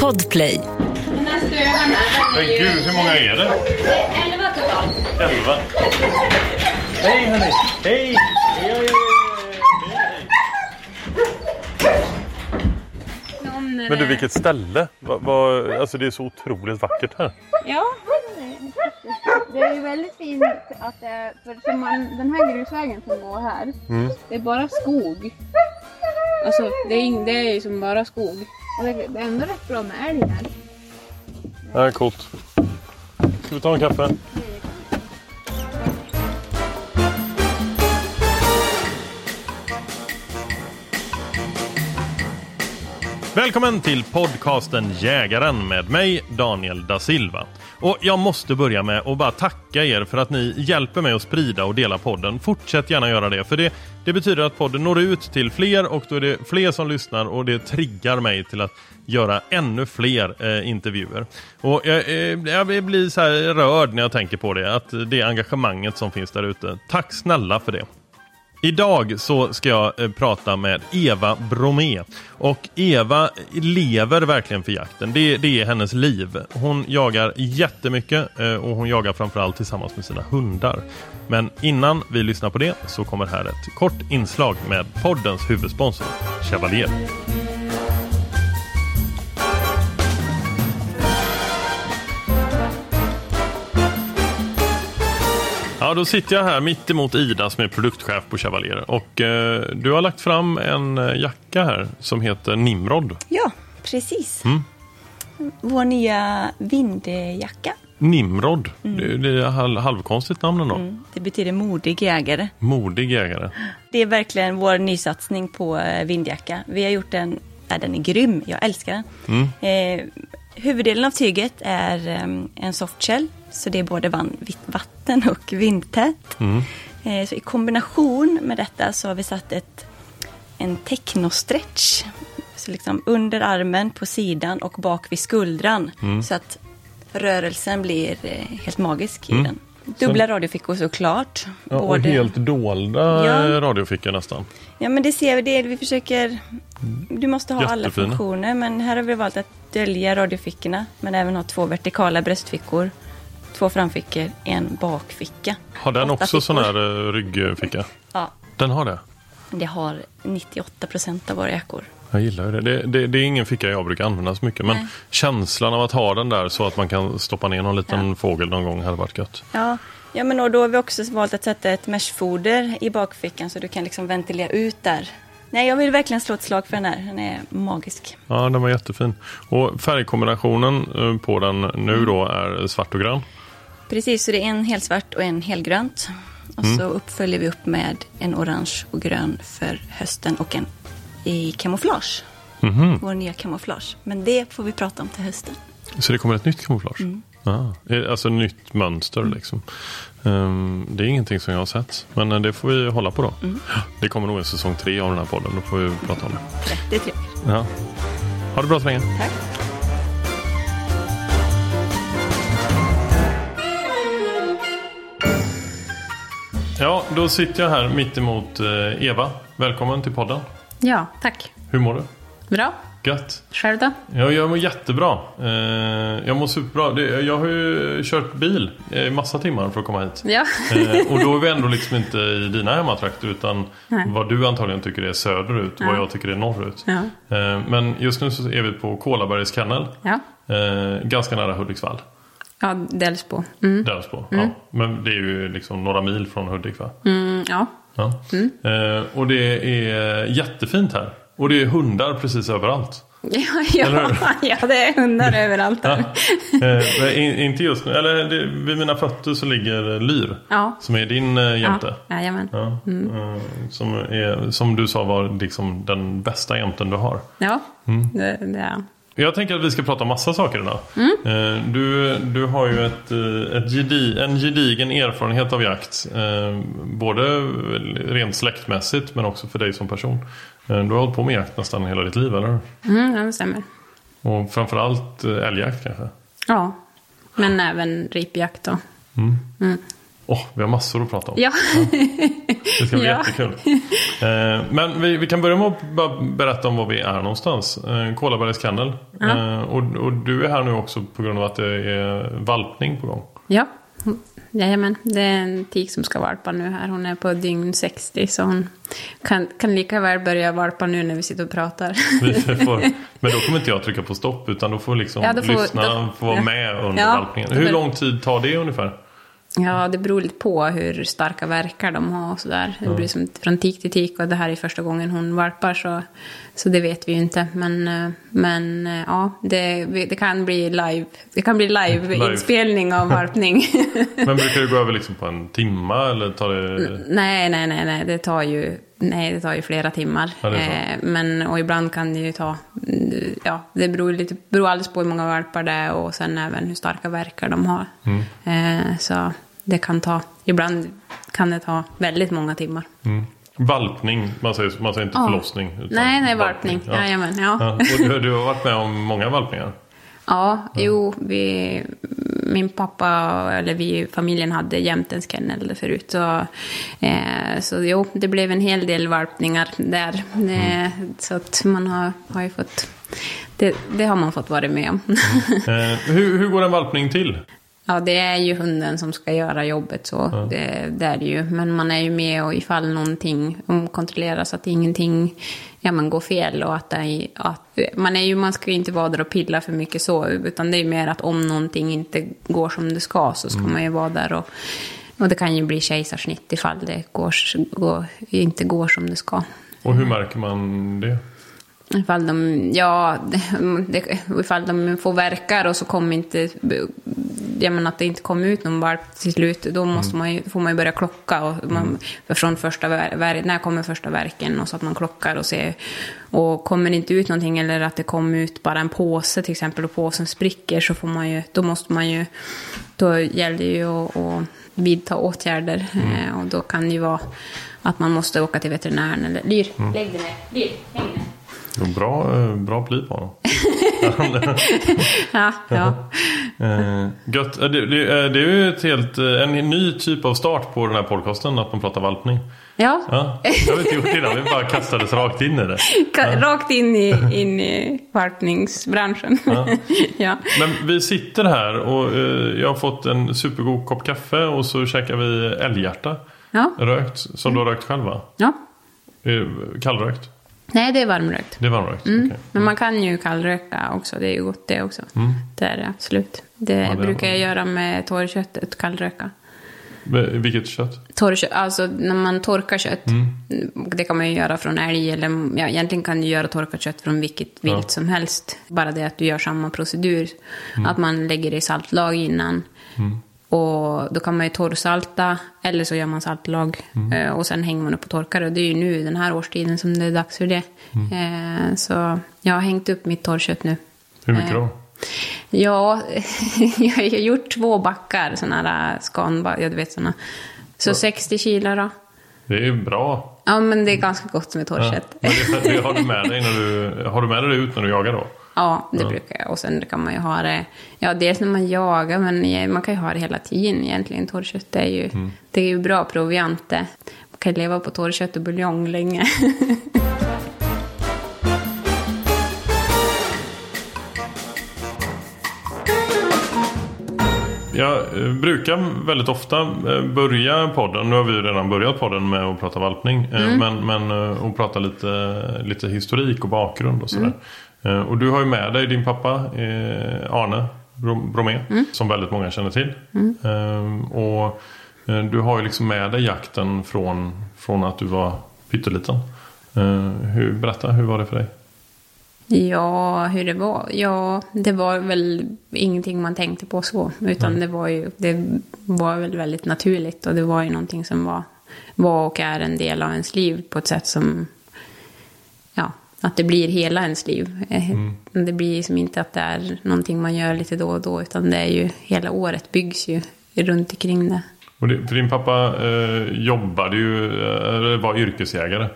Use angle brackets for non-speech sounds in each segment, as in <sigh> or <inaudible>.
Podplay. Men gud, hur många är det? Elva totalt. Elva. Hej hörni! Hej! Hej, hej, hej. Men du vilket ställe! Va, va, alltså det är så otroligt vackert här. Ja, det är ju väldigt fint att det för som man, den här grusvägen som går här, det är bara skog. Alltså det är, det är ju som bara skog. Och det, är ändå rätt bra med älg här. Det här är coolt. Ska vi ta en kaffe? Välkommen till podcasten Jägaren med mig Daniel da Silva. Och jag måste börja med att bara tacka er för att ni hjälper mig att sprida och dela podden. Fortsätt gärna göra det för det, det betyder att podden når ut till fler och då är det fler som lyssnar och det triggar mig till att göra ännu fler eh, intervjuer. Och jag, eh, jag blir så här rörd när jag tänker på det, att det engagemanget som finns där ute. Tack snälla för det. Idag så ska jag eh, prata med Eva Bromé. Och Eva lever verkligen för jakten. Det, det är hennes liv. Hon jagar jättemycket eh, och hon jagar framförallt tillsammans med sina hundar. Men innan vi lyssnar på det så kommer här ett kort inslag med poddens huvudsponsor, Chevalier. Ja, då sitter jag här mitt emot Ida som är produktchef på Chevalier. Och eh, du har lagt fram en eh, jacka här som heter Nimrod. Ja, precis. Mm. Vår nya vindjacka. Nimrod. Det, det är halv, halvkonstigt namn ändå. Mm. Det betyder modig jägare. Modig jägare. Det är verkligen vår nysatsning på eh, vindjacka. Vi har gjort den, ja, den är grym, jag älskar den. Mm. Eh, huvuddelen av tyget är eh, en softshell, så det är både vatten och vindtätt. Mm. Eh, så I kombination med detta så har vi satt ett, en technostretch. Så liksom under armen, på sidan och bak vid skuldran. Mm. Så att rörelsen blir eh, helt magisk i den. Dubbla radiofickor såklart. Mm. Ja, och Både- helt dolda Ja. radiofickor nästan. Ja men det ser vi, det vi försöker... Du måste ha alla Jättefina. funktioner men här har vi valt att dölja radiofickorna men även ha två vertikala bröstfickor. Två framfickor, en bakficka. Har den Åtta också sån fickor. här eh, ryggficka? Ja, Den har det? det har 98 procent av våra jackor. Jag gillar det. Det, det. det är ingen ficka jag brukar använda så mycket. Men Nej. känslan av att ha den där så att man kan stoppa ner någon liten Ja. fågel någon gång hade varit gött. Ja, ja men och då har vi också valt att sätta ett meshfoder i bakfickan så du kan liksom ventilera ut där. Nej, jag vill verkligen slå ett slag för den här. Den är magisk. Ja, den var jättefin. Och färgkombinationen eh, på den nu då är svart och grön. Precis, så det är en helsvart och en helgrönt. Och så uppföljer vi upp med en orange och grön för hösten och en i kamouflage. Mhm. Vår nya kamouflage. Men det får vi prata om till hösten. Så det kommer ett nytt kamouflage. Mm. Ja, eh, alltså nytt mönster liksom. Ehm, det är ingenting som jag har sett. Men eh, det får vi hålla på då. Det kommer nog en säsong tre av den här podden. Då får vi prata om det. Det är trevligt. Ja. Ha det bra så länge. Tack. Ja, då sitter jag här mitt emot eh, Eva. Välkommen till podden. Ja, tack. Hur mår du? Bra. Gött. Själv då? Ja, jag mår jättebra. Eh, jag mår superbra. Jag har ju kört bil i massa timmar för att komma hit. Ja. Eh, och då är vi ändå liksom inte i dina hemmatrakter utan Nej. vad du antagligen tycker är söderut och vad Ja. jag tycker är norrut. Ja. Eh, men just nu så är vi på Kolabergs kennel. Ja. Ganska nära Hudiksvall. Ja, Delsbo. Mm. Delsbo. Ja. Men det är ju liksom några mil från Hudik va? Mm, ja. Ja. Eh, och det är jättefint här. Och det är hundar precis överallt. <laughs> Ja, ja, <laughs> ja, det är hundar överallt. Ja. Eh, in, inte just nu, eller det, vid mina fötter så ligger Lyr. Ja. Som är din eh, jämte. Ja, jajamän. Ja, eh, som, är, som du sa var liksom den bästa jämten du har. Ja, Mm. det, det är Jag tänker att vi ska prata massa saker idag. Mm. Du, du har ju ett, eh, ett gedi, en gedigen erfarenhet av jakt. eh, Både rent släktmässigt men också för dig som person. Du har hållit på med jakt nästan hela ditt liv, eller hur? Mm, det stämmer. Och framförallt älgjakt kanske? Ja, men även ripjakt då. Åh, vi har massor att prata om. Ja, Det ska bli <laughs> Ja. jättekul. Eh, Men vi, vi kan börja med att berätta om var vi är någonstans. Eh, Kolabergs kennel. Eh, Och, och du är här nu också på grund av att det är valpning på gång. ja. Jajamän, det är en tik som ska valpa nu här. Hon är på dygn 60 så hon kan, kan lika väl börja valpa nu när vi sitter och pratar. <laughs> Får, men då kommer inte jag trycka på stopp utan då får liksom Ja, då får- lyssna då- få vara ja. med under Ja, valpningen. Hur lång tid tar det ungefär? Ja, det beror lite på hur starka verkar de har och sådär. Det blir som från tik till tik och det här är första gången hon valpar så, så det vet vi ju inte. Men, eh, men eh, ja, det, det kan bli live. Det kan bli Live. live-inspelning av valpning. <laughs> Men brukar det gå över liksom på en timma eller tar det... nej, nej, nej, nej, det tar ju, nej, det tar ju flera timmar. Ja. Eh, men, och ibland kan det ju ta, mm, ja, det beror, lite, beror alldeles på hur många valpar det är och sen även hur starka verkar de har. Mm. Eh, så det kan ta, ibland kan det ta väldigt många timmar. Mm. Valpning, man säger, man säger inte Ja. förlossning. Nej, nej, valpning. Ja. Jajamän, ja. Ja. Och du, du har varit med om många valpningar? Ja, jo, vi, min pappa, eller vi familjen hade jämtens kennel förut. Så, eh, så jo, det blev en hel del valpningar där. Eh, så att man har, har ju fått, det, det har man fått vara med om. <laughs> Eh, hur, hur går en valpning till? Ja, det är ju hunden som ska göra jobbet så. Det, det är det ju. Men man är ju med och ifall någonting om kontrolleras att ingenting ja, men går fel och att, det att man, är ju, man ska ju inte vara där och pilla för mycket så. Utan det är mer att om någonting inte går som det ska så ska man ju vara där och och det kan ju bli kejsarsnitt ifall det går, går, inte går som det ska. Och hur märker man det? Ifall de, ja, det, ifall de får verkar och så kommer inte, jag menar att det inte kommer ut någon valp till slut, då måste man ju, får man ju börja klocka. Och man, för från första, ver- när kommer första verken? Och så att man klockar och ser. Och kommer det inte ut någonting eller att det kommer ut bara en påse till exempel och påsen spricker så får man ju, då måste man ju, då gäller det ju att, att vidta åtgärder. Eh, och då kan det ju vara att man måste åka till veterinären eller Lyr, lägg dig ner. Lyr, häng ner. Bra, eh, bra pli på honom. <laughs> Ja, ja. Eh, gött. Eh, Det, det, det är ju ett helt, en ny typ av start på den här podcasten, att man pratar valpning. ja. Ja, det har vi inte gjort innan, vi bara kastades rakt in i det. <laughs> Ka- Rakt in i, in i valpningsbranschen. Ja. <laughs> Ja. Men vi sitter här och jag har fått en supergod kopp kaffe och så käkar vi älghjärta. Ja. Rökt, som du har rökt själv va? ja. Kallrökt? Nej, det är varmrökt. Det är varmrökt? Mm. okej. Men man kan ju kallröka också. Det är ju gott det också. Det är det absolut. Det, det är brukar jag göra med torrköttet, kallröka. Vilket kött? Torrkött, alltså när man torkar kött. Mm. Det kan man ju göra från älg eller ja, egentligen kan du göra torkat kött från vilket vilt Ja. som helst. Bara det att du gör samma procedur. Mm. Att man lägger det i saltlag innan. Och då kan man ju torrsalta eller så gör man saltlag. Mm. Eh, Och sen hänger man upp och torkar. Och det är ju nu den här årstiden som det är dags för det. Mm. Eh, Så jag har hängt upp mitt torrkött nu. Hur mycket Eh, då? Ja, <laughs> jag har gjort två backar, sådana här skanbackar, ja du vet sådana. Så 60 kilo då. Det är ju bra. Ja, men det är ganska gott med Ja. torrkött. Men det, det har, du med dig när du, har du med dig det ut när du jagar då? Ja, det brukar jag. Och sen kan man ju ha det, ja dels när man jagar, men man kan ju ha det hela tiden egentligen. Torrkött är ju, det är ju bra proviant det. Man kan leva på torrkött och buljong länge. <laughs> Jag eh, brukar väldigt ofta eh, börja podden, nu har vi ju redan börjat podden med att prata valpning, eh, men, men eh, att prata lite, lite historik och bakgrund och sådär. Eh, Och du har ju med dig din pappa eh, Arne Bro- Bromé, som väldigt många känner till. Eh, Och du har ju liksom med dig jakten från, från att du var pytteliten. Hur, berätta, hur var det för dig? Ja, hur det var? Ja, det var väl ingenting man tänkte på så. Utan det var ju, det var väl väldigt naturligt. Och det var ju någonting som var, var och är en del av ens liv på ett sätt som, att det blir hela ens liv. Eh, Det blir som inte att det är någonting man gör lite då och då. Utan det är ju, hela året byggs ju runt omkring det. Och det, för din pappa eh, jobbade ju, eh, eller var yrkesjägare.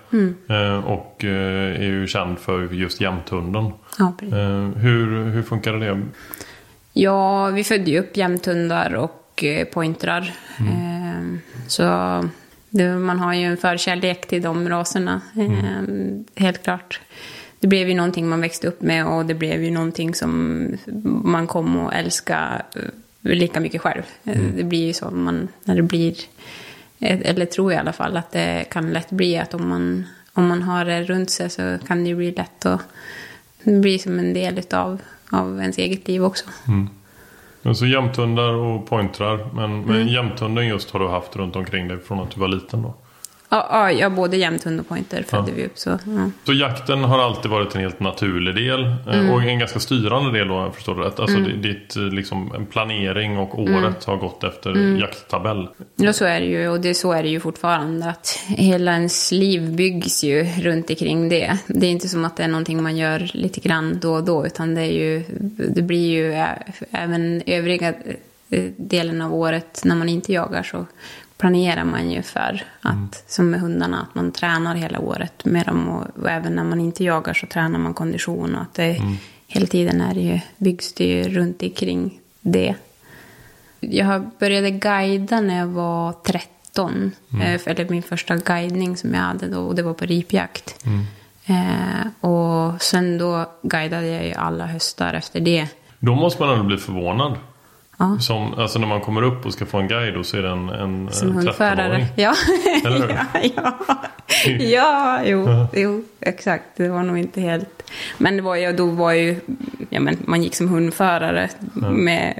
Eh, och eh, är ju känd för just jämthunden. Ja, precis. Eh, hur, hur funkade det? Ja, vi födde ju upp jämthundar och eh, pointrar. Eh, så man har ju en förkärlek till de raserna, eh, helt klart. Det blev ju någonting man växte upp med och det blev ju någonting som man kom att älska eh, lika mycket själv. Eh, Det blir ju så man, när det blir, eh, eller tror jag i alla fall, att det kan lätt bli att om man, om man har det runt sig så kan det ju bli lätt att blir som en del utav, av ens eget liv också. Alltså jämthundar och pointrar. Men, men jämthunden just har du haft runt omkring dig från att du var liten då. Ja, ja, ja både jämthund och pointer födde vi upp. Så, ja. Så jakten har alltid varit en helt naturlig del. eh, Och en ganska styrande del då, jag förstår du rätt. Alltså mm. ditt, eh, liksom, planering och året har gått efter jakttabell. ja, så är det ju. Och det, så är det ju fortfarande. Att hela ens liv byggs ju runt omkring det. Det är inte som att det är någonting man gör lite grann då och då. Utan det, är ju, det blir ju även övriga eh, delen av året när man inte jagar så planerar man ju för att, som med hundarna, att man tränar hela året med dem. Och, och även när man inte jagar så tränar man kondition. Och att det, hela tiden är det ju, byggs det ju runt omkring det. Jag började guida när jag var 13. Eh, Eller min första guidning som jag hade då. Och det var på ripjakt. Eh, och sen då guidade jag ju alla höstar efter det. Då måste man ändå bli förvånad. Ja. Som, alltså när man kommer upp och ska få en guide så är det en, en, Som en hundförare. 13-åring. Ja. Eller hur? <laughs> ja, ja. ja, jo, jo, exakt. Det var nog inte helt... Men det var ju, då var ju... Ja, men man gick som hundförare. Med,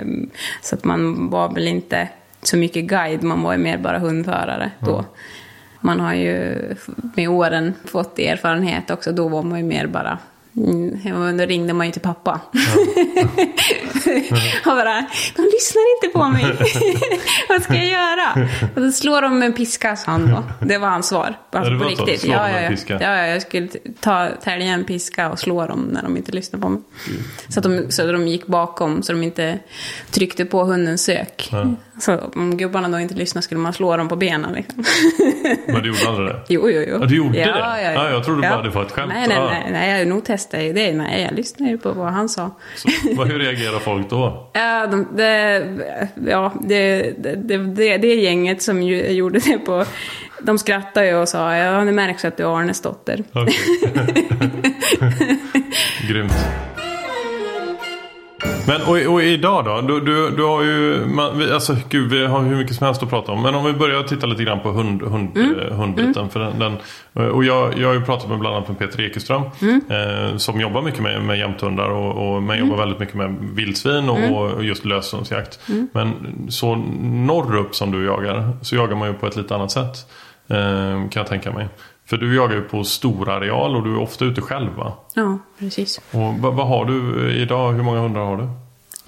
så att man var väl inte så mycket guide. Man var ju mer bara hundförare då. Man har ju med åren fått erfarenhet också. Då var man ju mer bara... Mm, ja, då ringde man ju till pappa. och <laughs> bara, de lyssnar inte på mig. <laughs> Vad ska jag göra? Och då slår de med en piska, sa han då. Det var hans svar. Alltså, det på var så? riktigt. Ja, ja, ja. ja, ja, jag skulle ta, tälja en piska och slå dem när de inte lyssnade på mig. Så att de, så att de gick bakom, så de inte tryckte på hundens sök. Så om gubbarna då inte lyssnade skulle man slå dem på benen. Liksom. Men du gjorde aldrig det? <laughs> Jo, jo, jo. Ja, du gjorde ja, det? Ja, ja. Ja, jag trodde bara det var ett skämt. Nej, nej, Ja. nej, nej, jag nog ju det. Nej, jag lyssnade ju på vad han sa. Så, hur reagerar folk då? <laughs> Ja, de, det, ja det, det, det, det gänget som ju, gjorde det på... De skrattade ju och sa ja, det märks att du är Arnes dotter. Okej. <laughs> <laughs> Grymt. Men och, och idag då? Du, du, du har ju, man, vi- alltså gud vi har hur mycket som helst att prata om. Men om vi börjar titta lite grann på hund, hund, eh, hundbiten. För den, den, och jag, jag har ju pratat med bland annat med Peter Ekeström. Eh, som jobbar mycket med, med jämthundar och, och men jobbar väldigt mycket med vildsvin och, och just löshundsjakt. Men så norrut som du jagar så jagar man ju på ett lite annat sätt. Eh, kan jag tänka mig. För du jagar ju på stor areal och du är ofta ute själv va? Ja, precis. Och vad, vad har du idag? Hur många hundar har du?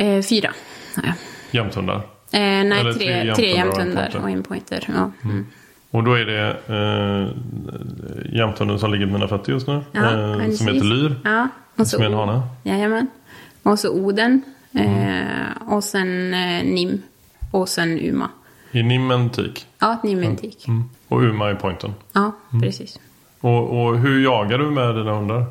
Eh, fyra. Ja. Jämthundar? Eh, nej, Eller tre, tre tre jämthundar och en pointer. Ja. Mm. Och då är det eh, jämthunden som ligger på mina fötter just nu. Ja, eh, som heter Lyr. Ja, och så, Som är en hane. Jajamän. Och så Oden. Eh, och sen eh, Nim. Och sen Uma. I Nimmen tik. Ja, Nimentik. Mm. Och Uma i pointen. Ja, precis. Och, och hur jagar du med dina hundar?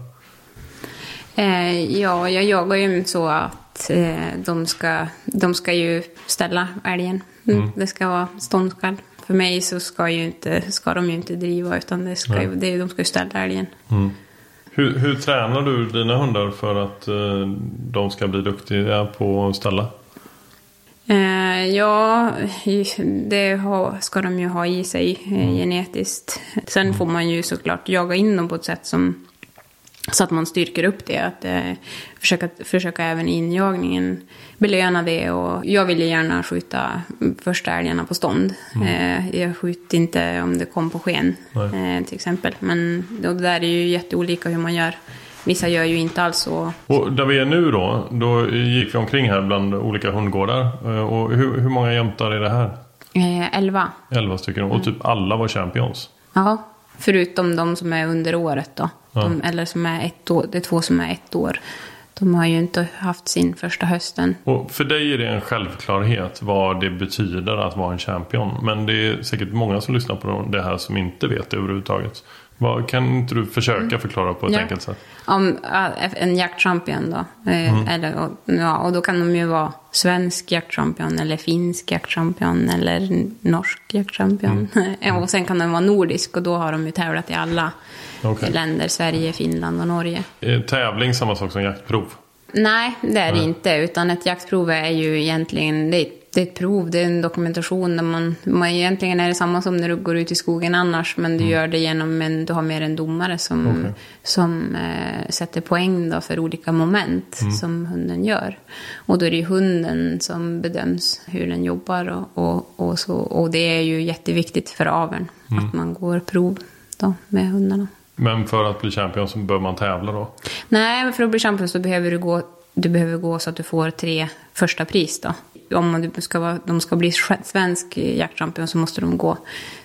Eh, ja, jag jagar ju så att eh, de, ska, de ska ju ställa älgen. Mm. Det ska vara ståndskall. För mig så ska, ju inte, ska de ju inte driva utan det ska ju, det, de ska ju ställa älgen. Hur, hur tränar du dina hundar för att eh, de ska bli duktiga på att ställa? Eh, ja, det har, ska de ju ha i sig eh, genetiskt. Sen får man ju såklart jaga in dem på ett sätt som så att man styrker upp det. Att eh, försöka, försöka även injagningen belöna det. Och jag vill ju gärna skjuta första älgarna på stånd. Eh, jag skjuter inte om det kom på sken eh, till exempel. Men det där är ju jätteolika hur man gör. Vissa gör ju inte alls så. Och där vi är nu då, då gick vi omkring här bland olika hundgårdar. Eh, Och hur, hur många jämtar är det här? Eh, elva. Elva stycken. Och typ alla var champions. Ja, förutom de som är under året då. De, eller som är ett år, det är två som är ett år. De har ju inte haft sin första hösten. Och för dig är det en självklarhet vad det betyder att vara en champion. Men det är säkert många som lyssnar på det här som inte vet det överhuvudtaget. Vad, kan inte du försöka förklara på ett Ja. enkelt sätt? Om ja, en jaktchampion då. Eh, eller, och- ja, och då kan de ju vara svensk jaktchampion eller finsk jaktchampion eller norsk jaktchampion. <laughs> och sen kan de vara nordisk och då har de ju tävlat i alla Okej. länder. Sverige, Finland och Norge. Är tävling samma sak som jaktprov? Nej, det är det inte. Utan ett jaktprov är ju egentligen det det är ett prov, det är en dokumentation. Där man, man, egentligen är det samma som när du går ut i skogen annars. Men du gör det genom en, du har mer en domare som, Okej. som eh, sätter poäng då för olika moment som hunden gör. Och då är det ju hunden som bedöms hur den jobbar. Och, och, och, så, och det är ju jätteviktigt för aveln att man går prov då med hundarna. Men för att bli champion så bör man tävla då? Nej, men för att bli champion så behöver du gå, du behöver gå så att du får tre första pris då. Om du ska vara, de ska bli svensk jaktchampion så måste de gå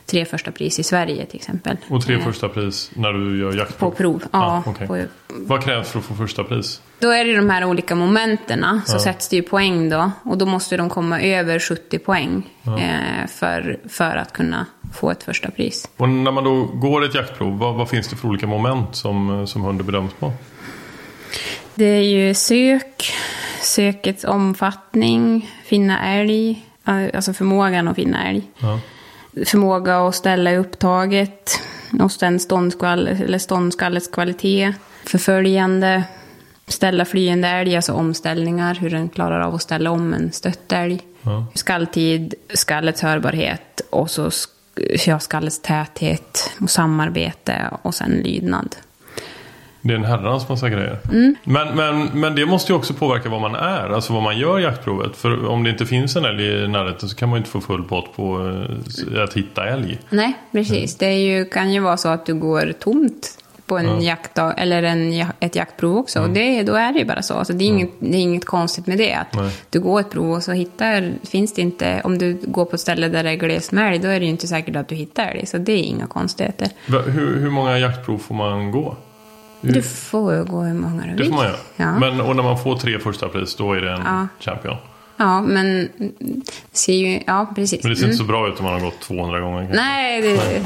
tre första pris i Sverige till exempel. Och tre Eh, första pris när du gör jaktprov? På prov, ja. okej. på, Vad krävs för att få första pris? då är det de här olika momenten, så sätts det ju poäng då. Och då måste de komma över 70 poäng eh, för, för att kunna få ett första pris. Och när man då går ett jaktprov, vad, vad finns det för olika moment som, som hunden bedöms på? Det är ju sök, sökets omfattning, finna älg, alltså förmågan att finna älg. Ja. Förmåga att ställa upptaget, och sen ståndskall, eller ståndskallets kvalitet, förföljande, ställa flyende älg, alltså omställningar, hur den klarar av att ställa om en stött älg. Skalltid, skallets hörbarhet och så ja, skallets täthet och samarbete och sen lydnad. Det är en herrans massa grejer. Mm. Men, men, men det måste ju också påverka vad man är, alltså vad man gör i jaktprovet. För om det inte finns en älg i närheten så kan man ju inte få full pott på eh, att hitta älg. Nej, precis. Det ju, kan ju vara så att du går tomt på en jaktdag, eller en, ett jaktprov också. Och det, då är det ju bara så. Alltså det, är inget, det är inget konstigt med det. Att Nej. du går ett prov och så hittar, finns det inte, om du går på ett ställe där det är glest med älg, då är det ju inte säkert att du hittar älg. Så det är inga konstigheter. Hur, hur många jaktprov får man gå? Du får gå hur många du vill. Det får man göra. Ja. Men, och när man får tre första pris, då är det en Ja. champion. ja, men det ser ju, ja precis. Men det ser Mm. inte så bra ut om man har gått 200 gånger. kanske. Nej, det,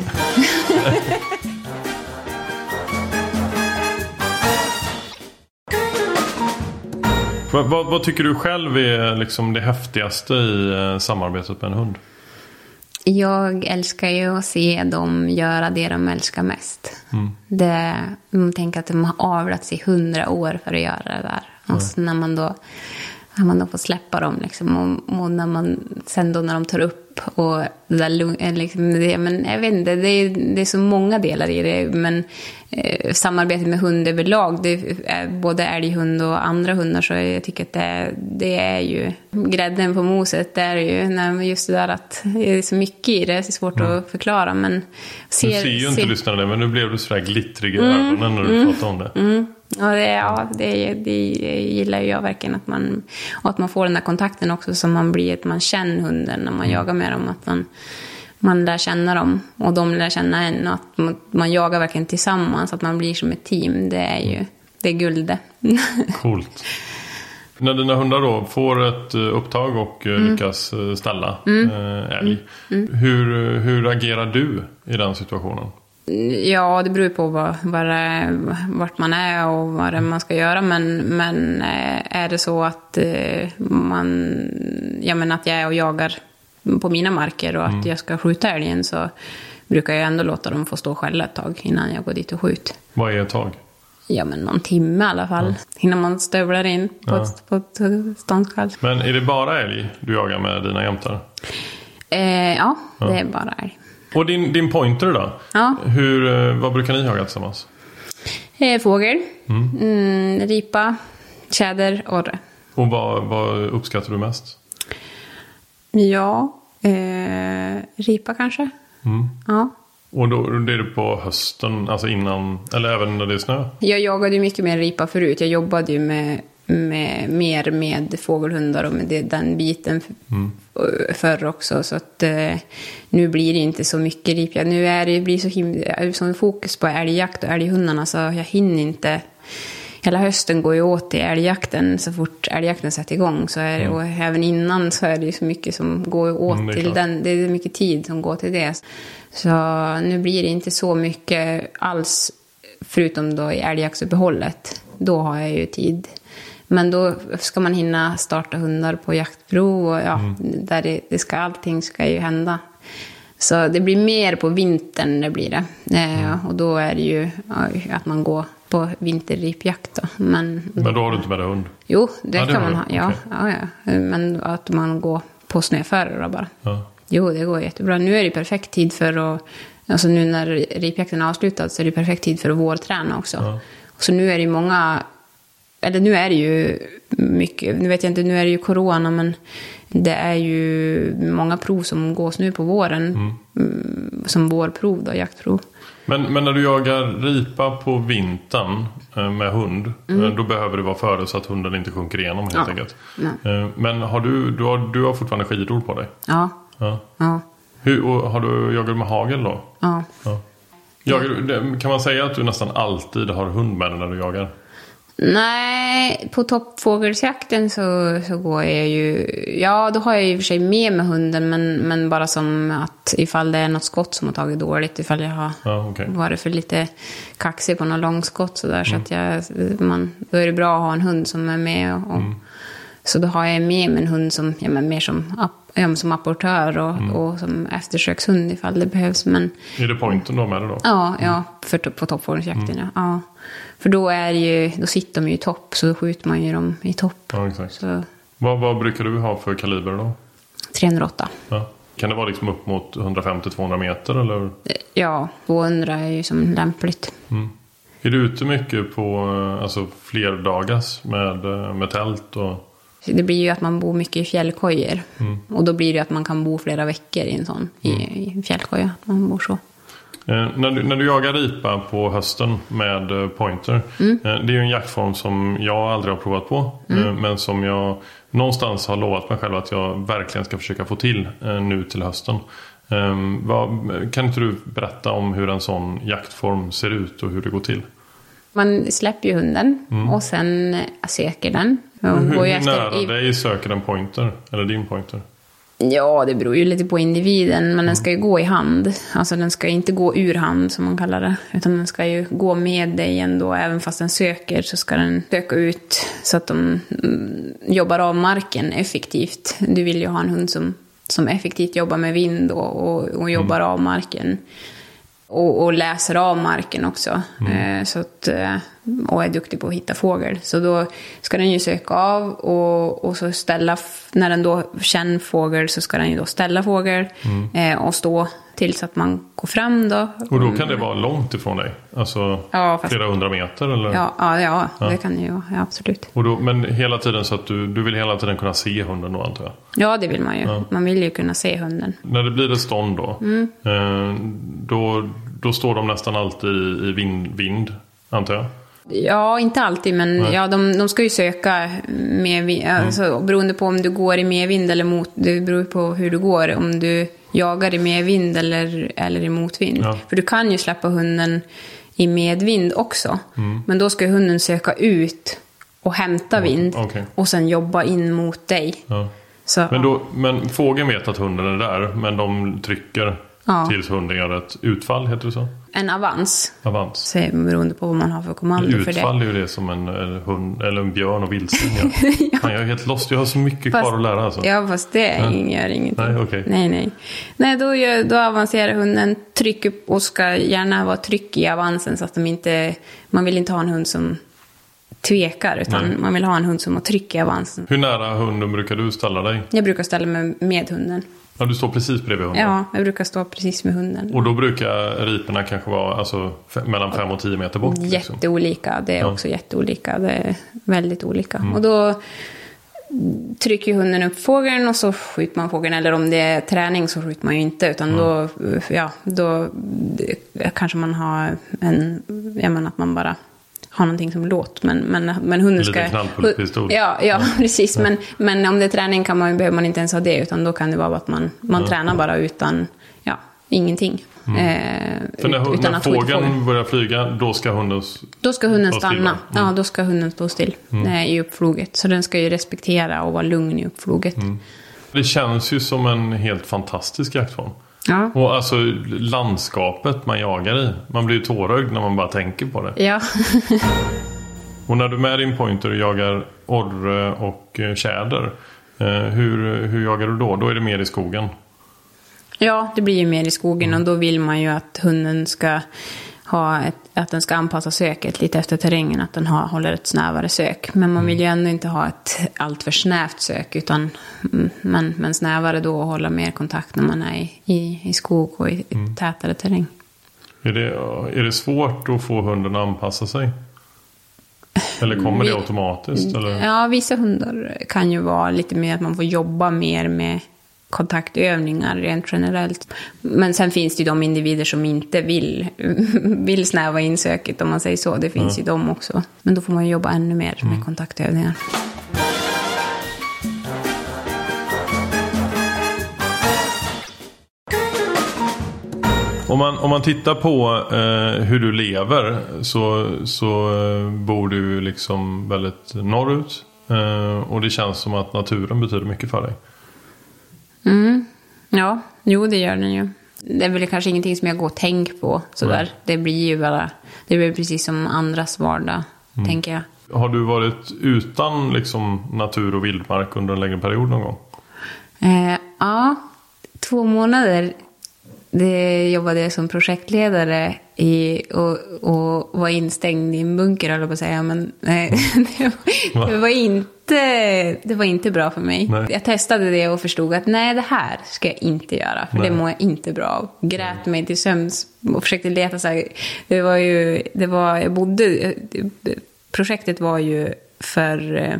Vad, <laughs> vad, vad tycker du själv är liksom det häftigaste i eh, samarbetet med en hund? Jag älskar ju att se dem göra det de älskar mest. Det, man tänker att de har avlats i hundra år för att göra det där. Och så när man då, när man då får släppa dem liksom, och, och när man, sen då när de tar upp och det där eh, liksom, det, men jag vet inte, det är, det är så många delar i det. Men eh, samarbetet med hund överlag, det är både älghund och andra hundar, så jag tycker att det, det är ju grädden på moset. Det är ju när, just det där att det är så mycket i det, är svårt att förklara. Men Du ser, ser ju inte ser- lyssnarna det, men nu blev du sådär glittrig i ögonen när du pratade om det. Ja, det, ja det, det gillar jag verkligen. Att man, och att man får den där kontakten också som man blir, att man känner hunden när man jagar med dem. Att man, man lär känna dem och de lär känna en. Och att man, man jagar verkligen tillsammans, att man blir som ett team. Det är ju det är guld det. <laughs> Coolt. När dina hundar då får ett eh, upptag och eh, lyckas eh, ställa eh, älg. Hur, hur agerar du i den situationen? Ja, det beror på vad, vad det, vart man är och vad det är man ska göra. Men, men är det så att man, ja men att jag är och jagar på mina marker och att jag ska skjuta älgen så brukar jag ändå låta dem få stå skälla ett tag innan jag går dit och skjuter. Vad är ett tag? Ja, men någon timme i alla fall. Innan man stövlar in på Ja. ett, på ett ståndskall. Men är det bara älg du jagar med dina jämtar? Eh, ja, det är bara älg. Och din, din pointer då? Ja. Hur, eh, vad brukar ni jaga tillsammans? Eh, fågel, mm, ripa, tjäder, orre. Och vad, vad uppskattar du mest? Ja, eh, ripa kanske. Ja. Och då det är på hösten, alltså innan, eller även när det är snö? Jag jagade ju mycket mer ripa förut. Jag jobbade ju med, med, mer med fågelhundar och med det, den biten f- förr också. Så att eh, nu blir det inte så mycket ripjakt. Nu är det blir så himla, sån fokus på älgjakt och älghundarna så jag hinner inte. Hela hösten går ju åt till älgjakten. Så fort älgjakten sätter igång så är det, och även innan så är det ju så mycket som går åt Mm, till den. Det är mycket tid som går till det. Så nu blir det inte så mycket alls Förutom då i älgjaktsuppehållet. Då har jag ju tid. Men då ska man hinna starta hundar på jaktprov och ja, där det, det ska, allting ska ju hända. Så det blir mer på vintern, det blir det. Eh, och då är det ju att man går på vinterripjakt då. Men, Men då har du inte med dig hund? jo, det, Ja, det kan har man ha. Ja, Okej. ja, ja. Men att man går på snöföre då bara. Ja. Jo, det går jättebra. Nu är det perfekt tid för att... Alltså nu när ripjakten är avslutad så är det perfekt tid för att vårträna också. Så nu är det ju många... Eller nu är det ju mycket... Nu vet jag inte, nu är det ju corona men det är ju många prov som gås nu på våren. Mm, som vårprov då, jaktprov. Men, men när du jagar ripa på vintern eh, med hund, eh, då behöver det vara före så att hunden inte sjunker igenom helt Mm. Ja. enkelt. Ja. Eh, Men har du, du, har, du har fortfarande skidor på dig? Ja, Ja. ja, Hur, har du, jagar du med hagel då? ja. Ja. Jagar, kan man säga att du nästan alltid har hund med dig när du jagar? Nej, på toppfågelsjakten så, så går jag ju... Ja, då har jag ju i och för sig med mig hunden, men, men bara som att ifall det är något skott som har tagit dåligt, ifall jag har Ja, okej. varit för lite kaxig på något långskott sådär, så att jag... Man, då är det bra att ha en hund som är med och... och Så då har jag med mig en hund som, ja, men mer som, app- men som apportör och, och som eftersökshund ifall det behövs, men... Är det pointen har med dig då? Ja, ja för, på toppfågelsjakten, ja. ja. För då, är det ju, då sitter de ju i topp, så då skjuter man ju dem i topp. Ja, exakt. Så Vad, vad brukar du ha för kaliber då? 308. Ja. Kan det vara liksom upp mot 150-200 meter eller? Ja, 200 är ju som lämpligt. Är du ute mycket på eh, alltså, flerdagars med, eh, med tält? Och... Det blir ju att man bor mycket i fjällkojor. Och då blir det ju att man kan bo flera veckor i en sån, i, i en fjällkoja. Man bor så. Eh, när, du, när du jagar ripa på hösten med eh, pointer. Eh, det är ju en jaktform som jag aldrig har provat på. Eh, men som jag någonstans har lovat mig själv att jag verkligen ska försöka få till eh, nu till hösten. Eh, vad, kan inte du berätta om hur en sån jaktform ser ut och hur det går till? Man släpper ju hunden och sen eh, söker den. Och Hur, går ju hur nära efter, i, dig söker den pointer? Eller din pointer? Ja, det beror ju lite på individen, men den ska ju gå i hand. Alltså den ska inte gå ur hand, som man kallar det. Utan den ska ju gå med dig ändå, även fast den söker så ska den söka ut så att de mm, jobbar av marken effektivt. Du vill ju ha en hund som, som effektivt jobbar med vind och, och, och jobbar av marken. Och, och läser av marken också. Eh, så att, eh, och är duktig på att hitta fågel. Så då ska den ju söka av och, och så ställa, när den då känner fågel så ska den ju då ställa fågel eh, och stå tills att man går fram då. Och då kan det vara långt ifrån dig? Alltså Ja, fast- flera hundra meter? Eller? Ja, ja, ja, det kan det ju vara. Ja, absolut. Och då, men hela tiden så att du, du vill hela tiden kunna se hunden då antar jag? Ja, det vill man ju. Man vill ju kunna se hunden. När det blir ett stånd då, Mm. eh, då, då står de nästan alltid i, i vind, vind, antar jag? Ja, inte alltid, men ja, de, de ska ju söka medvind. Alltså, beroende på om du går i medvind eller mot... Det beror på hur du går. Om du jagar i medvind eller, eller i motvind. Ja. För du kan ju släppa hunden i medvind också. Men då ska hunden söka ut och hämta vind. okej. Och sen jobba in mot dig. Ja. Så, Men, då, men fågeln vet att hunden är där. Men de trycker Ja. tills hunden gör ett utfall. Heter det så? En avans. Avans. Så beroende på vad man har för kommando för det. Utfall är ju det som en, en hund eller en björn och vildsvin gör. <laughs> Fan, jag är helt lost. Jag har så mycket Fast- kvar att lära alltså. Ja, fast det Ja. gör ingenting. Nej, okej. Nej, nej. Nej, då, gör, då avancerar hunden, trycker och ska gärna vara tryck i avansen så att de inte... Man vill inte ha en hund som tvekar, utan Nej. man vill ha en hund som har tryck i avansen. Hur nära hunden brukar du ställa dig? Jag brukar ställa mig med hunden. Ja, du står precis bredvid hunden. Ja, jag brukar stå precis med hunden. Och då brukar riporna kanske vara alltså, mellan 5 och 10 meter bort. Liksom. Jätteolika. Det är Ja. Mm. också jätteolika. Det är väldigt olika. Och då trycker hunden upp fågeln och så skjuter man fågeln. Eller om det är träning så skjuter man ju inte. Utan Mm. då, ja, då kanske man har en, jag menar att man bara har någonting som låt. Men, men, men hunden En ska... liten knallpulspistol. Ja, ja <laughs> precis. Men, men om det är träning kan man, behöver man inte ens ha det. Utan då kan det vara att man, man tränar bara utan, ja, ingenting. Eh, Mm. För när, ut- utan när fågeln. börjar flyga, då ska hunden... Då ska hunden stanna. Mm. Ja, då ska hunden stå still eh, i uppfloget. Så den ska ju respektera och vara lugn i uppfloget. Mm. Det känns ju som en helt fantastisk jaktform. Ja. Och alltså landskapet man jagar i. Man blir ju tårögd när man bara tänker på det. Ja. <laughs> Och när du är med din pointer och jagar orre och eh, tjäder. Eh, hur, hur jagar du då? Då är det mer i skogen. ja, det blir ju mer i skogen och då vill man ju att hunden ska ha ett, att den ska anpassa söket lite efter terrängen, att den har, håller ett snävare sök. Men man vill ju ändå inte ha ett alltför snävt sök, utan mm, men, men snävare då och hålla mer kontakt när man är i, i, i skog och i tätare terräng. Är det, är det svårt att få hunden att anpassa sig? Eller kommer det Vi- automatiskt? Eller? Ja, vissa hundar kan ju vara lite mer att man får jobba mer med kontaktövningar rent generellt. Men sen finns det ju de individer som inte vill, <laughs> vill snäva in söket om man säger så. Det finns ju de också. Men då får man ju jobba ännu mer med kontaktövningar. Om man, om man tittar på eh, hur du lever så, så eh, bor du liksom väldigt norrut. Eh, och det känns som att naturen betyder mycket för dig. Ja, jo det gör den ju. Det är väl kanske ingenting som jag går och tänker på sådär. Det blir ju bara, det blir precis som andras vardag, tänker jag. Har du varit utan liksom, natur och vildmark under en längre period någon gång? Eh, ja, två månader det jobbade jag som projektledare i, och, och var instängd i en bunker, höll jag på att säga. Men <laughs> nej, det, var, det, var inte, det var inte bra för mig. Nej. Jag testade det och förstod att nej, det här ska jag inte göra. För Nej. det mår jag inte bra av. Grät mig till sömns och försökte leta så här. Det var ju, det var, jag bodde, projektet var ju för eh,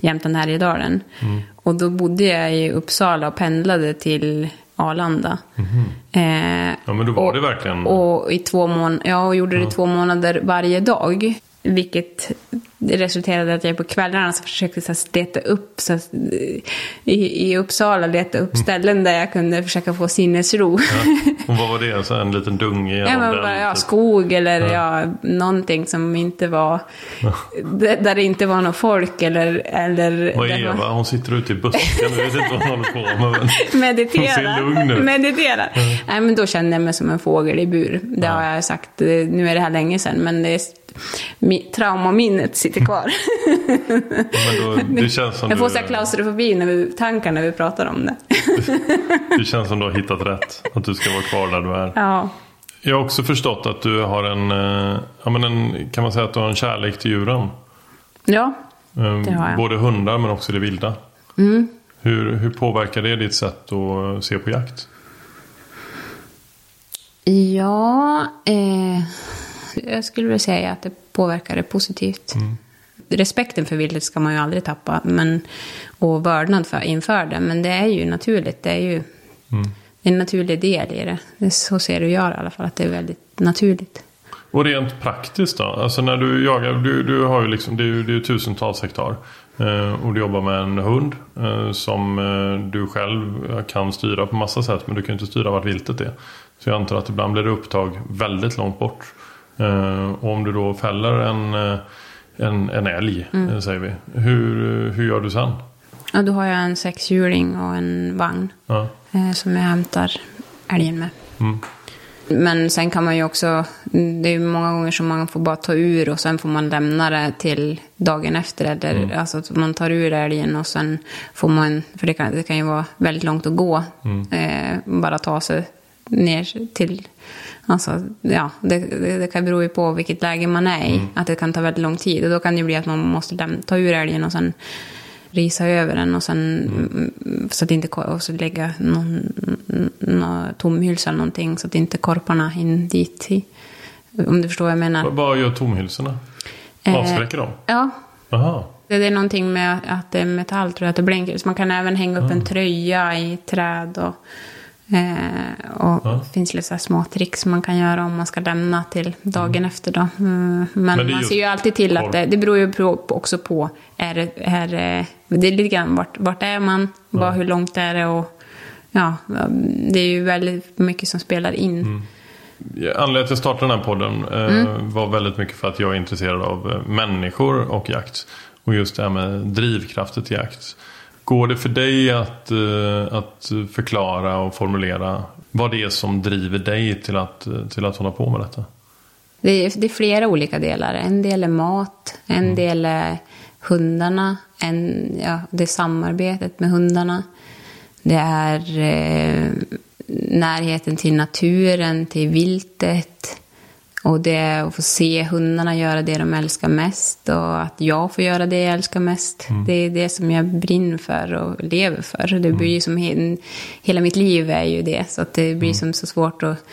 Jämtland Härjedalen. Mm. Och då bodde jag i Uppsala och pendlade till Arlanda. Eh, Mhm. Ja, men då var och, det verkligen- Och i två månader, ja, och gjorde det i två månader varje dag. Vilket resulterade i att jag på kvällarna så försökte så leta upp, så i, i Uppsala leta upp ställen där jag kunde försöka få sinnesro. Ja. <laughs> Och vad var det? Så en liten dunge Ja, den? bara, ja, typ? skog eller ja. någonting som inte var... Där där det inte var något folk eller... eller där Eva? man- Hon sitter ute i busken. Jag vet inte vad hon håller på med. Men... <laughs> Meditera. Hon ser lugn ut. Meditera. Nej, men då kände jag mig som en fågel i bur. Det har jag sagt, eh, nu är det här länge sedan, men det traumaminnet sitter kvar. <laughs> Men då, det, känns som jag får du, så klaustrofobi när vi, tankar när vi pratar om det. det känns som du har <laughs> hittat rätt. Att du ska vara kvar där du är. Ja. Jag har också förstått att du har en, eh, ja, men en, kan man säga att du har en kärlek till djuren. Ja. Eh, Det har jag. Både hundar men också det vilda. Hur, hur påverkar det ditt sätt att se på jakt? Ja, eh, jag skulle vilja säga att det påverkar det positivt. Respekten för viltet ska man ju aldrig tappa, men, och vördnad för, inför det. Men det är ju naturligt, det är ju är en naturlig del i det. så ser du gör i alla fall, att det är väldigt naturligt. Och rent praktiskt då? Alltså när du jagar, du, du har ju liksom, det är ju det är tusentals hektar. Eh, och du jobbar med en hund eh, som eh, du själv kan styra på massa sätt. Men du kan ju inte styra vart viltet är. Så jag antar att ibland blir det upptag väldigt långt bort. Eh, och om du då fäller en, eh, en, en älg, Mm. eh, säger vi. Hur, hur gör du sen? Ja, då har jag en sexhjuling och en vagn Ja. som jag hämtar älgen med. Mm. Men sen kan man ju också, det är ju många gånger som man får bara ta ur och sen får man lämna det till dagen efter. Eller, Mm. Alltså att man tar ur älgen och sen får man, för det kan, det kan ju vara väldigt långt att gå. Mm. Eh, bara ta sig ner till, alltså ja, det, det, det kan bero på vilket läge man är i. Mm. Att det kan ta väldigt lång tid och då kan det bli att man måste ta ur älgen och sen risa över den och sen mm, så att inte och så lägga någon, någon tomhylsa eller någonting så att inte korparna hinner dit. i. Om du förstår vad jag menar. Vad- gör tomhylsorna? Eh, Avskräcker de? Ja, Jaha. det är någonting med att det är metall tror jag, att det blänker. Så man kan även hänga upp en tröja i träd och, eh, och Ja. det finns lite så små tricks man kan göra om man ska lämna till dagen efter då. Mm, men Men man ser ju alltid till att det, det beror ju på, också på, är är, det- är lite grann vart, vart är man, bara hur långt är det och ja, det är ju väldigt mycket som spelar in. Mm. Anledningen till att jag startade den här podden eh, Mm. var väldigt mycket för att jag är intresserad av eh, människor och jakt. Och just det här med drivkrafter till jakt. Går det för dig att, eh, att förklara och formulera vad det är som driver dig till att, eh, till att hålla på med detta? Det är, det är flera olika delar. En del är mat, en del är hundarna, en, ja, det är samarbetet med hundarna. Det är eh, närheten till naturen, till viltet. Och det är att få se hundarna göra det de älskar mest och att jag får göra det jag älskar mest. Det är det som jag brinner för och lever för. Det blir ju som he- hela mitt liv är ju det. Så att det blir som så svårt att...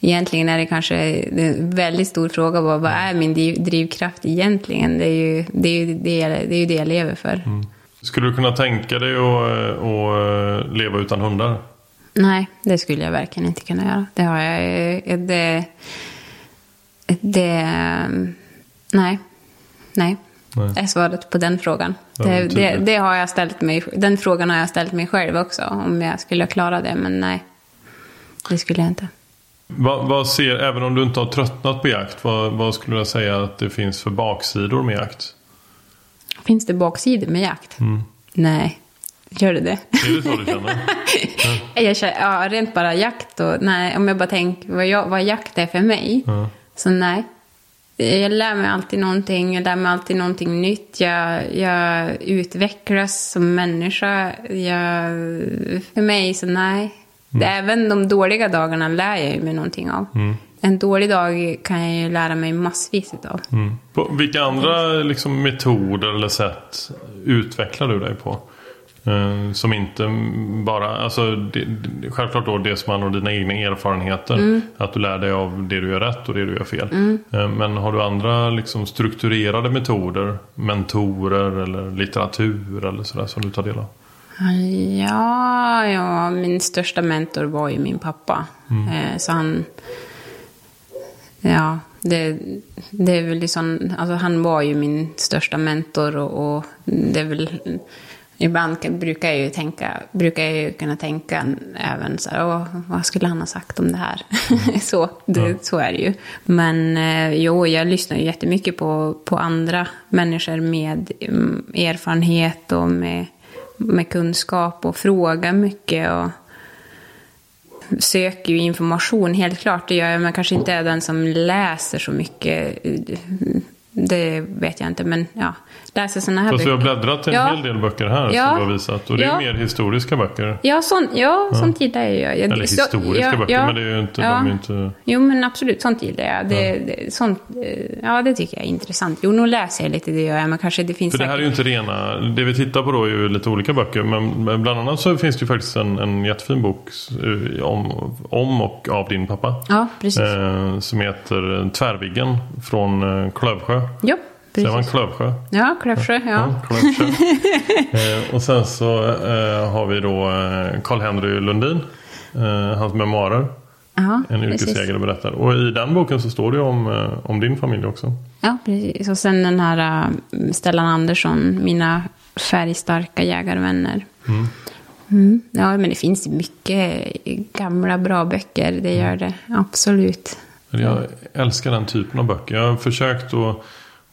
Egentligen är det kanske en väldigt stor fråga. Vad, vad är min driv, drivkraft egentligen? Det är, ju, det, är ju det, det är ju det jag lever för. Skulle du kunna tänka dig att, att eh, leva utan hundar? Nej, det skulle jag verkligen inte kunna göra. Det har jag... Det... Det... Nej. Nej. Nej. Är svaret på den frågan. Ja, Det, det, det har jag ställt mig, den frågan har jag ställt mig själv också. Om jag skulle klara det, men nej. Det skulle jag inte. Vad, vad ser, även om du inte har tröttnat på jakt, vad, vad skulle du säga att det finns för baksidor med jakt? Finns det baksidor med jakt? Mm. Nej. Gör det det? Är det så du känner? <laughs> Jag känner, ja, rent bara jakt och nej, om jag bara tänker vad, jag, vad jakt är för mig. Ja. Så nej. Jag lär mig alltid någonting, jag lär mig alltid någonting nytt. Jag, jag utvecklas som människa. Jag, för mig så nej. Även de dåliga dagarna lär jag mig någonting av. En dålig dag kan jag ju lära mig massvis av. Mm. På vilka andra liksom, metoder eller sätt utvecklar du dig på? Eh, som inte bara, alltså det, självklart då det som handlar om dina egna erfarenheter. Att du lär dig av det du gör rätt och det du gör fel. Eh, men har du andra liksom, strukturerade metoder? Mentorer eller litteratur eller sådär som du tar del av? Ja, ja, min största mentor var ju min pappa. Eh, så han... Ja, det, det är väl liksom... Alltså han var ju min största mentor och, och det är väl... Ibland kan, brukar jag ju tänka, brukar jag ju kunna tänka även så här, Åh, vad skulle han ha sagt om det här? <laughs> så, det, så är det ju. Men eh, jo, jag lyssnar ju jättemycket på, på andra människor med mm, erfarenhet och med, med kunskap och frågar mycket. Och, söker ju information, helt klart. Det gör jag, men kanske inte är den som läser så mycket. Det vet jag inte, men ja. Läser sådana här Fast vi har böcker. bläddrat en Ja. hel del böcker här Ja. som du har visat. Och det är Ja. mer historiska böcker. Ja, sånt, ja, sånt gillar jag. Eller så- historiska ja, böcker, ja, men det är ju inte, ja. de är inte... Jo, men absolut, sånt gillar jag. Det, det, sånt, eh, ja, det tycker jag är intressant. Jo, nog läser jag lite, det gör jag, men kanske det finns För det här är ju inte rena, det vi tittar på då är ju lite olika böcker. Men men bland annat så finns det ju faktiskt en, en jättefin bok eh, om, om och av din pappa. Ja, precis. Eh, som heter Tvärviggen från eh, Klövsjö. Jo, Säger man precis. Klövsjö? Ja, Klövsjö, ja. Klövsjö. <laughs> eh, och sen så eh, har vi då eh, Karl-Henry Lundin. Eh, hans memoarer. Ja, En precis. yrkesjägare berättar. Och i den boken så står det om, eh, om din familj också. Ja, precis. Och sen den här äh, Stellan Andersson, mina färgstarka jägarvänner. Mm. Ja, men det finns mycket gamla bra böcker, det gör det. Absolut. Jag älskar den typen av böcker. Jag har försökt att,